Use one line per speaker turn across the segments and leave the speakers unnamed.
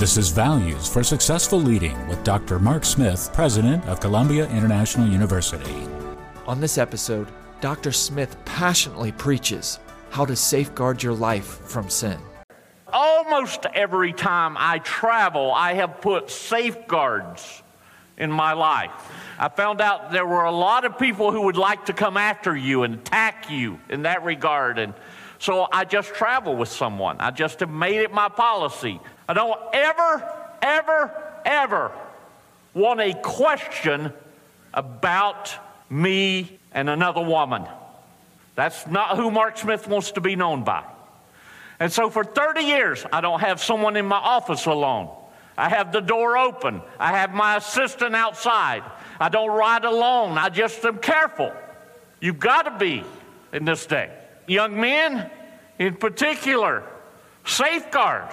This is Values for Successful Leading with Dr. Mark Smith, President of Columbia International University.
On this episode, Dr. Smith passionately preaches how to safeguard your life from sin.
Almost every time I travel, I have put safeguards in my life. I found out there were a lot of people who would like to come after you and attack you in that regard. And so I just travel with someone. I just have made it my policy. I don't ever, ever, ever want a question about me and another woman. That's not who Mark Smith wants to be known by. And so for 30 years, I don't have someone in my office alone. I have the door open. I have my assistant outside. I don't ride alone. I just am careful. You've got to be in this day. Young men, in particular, safeguard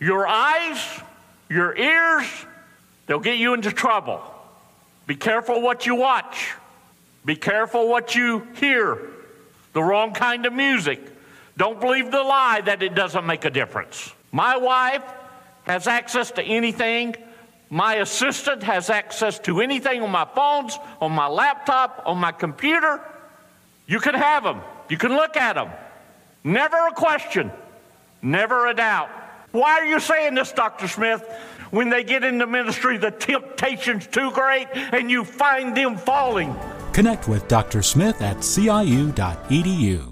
your eyes, your ears, they'll get you into trouble. Be careful what you watch. Be careful what you hear. The wrong kind of music. Don't believe the lie that it doesn't make a difference. My wife has access to anything. My assistant has access to anything on my phones, on my laptop, on my computer. You can have them. You can look at them. Never a question. Never a doubt. Why are you saying this, Dr. Smith? When they get into ministry, the temptation's too great and you find them falling.
Connect with Dr. Smith at ciu.edu.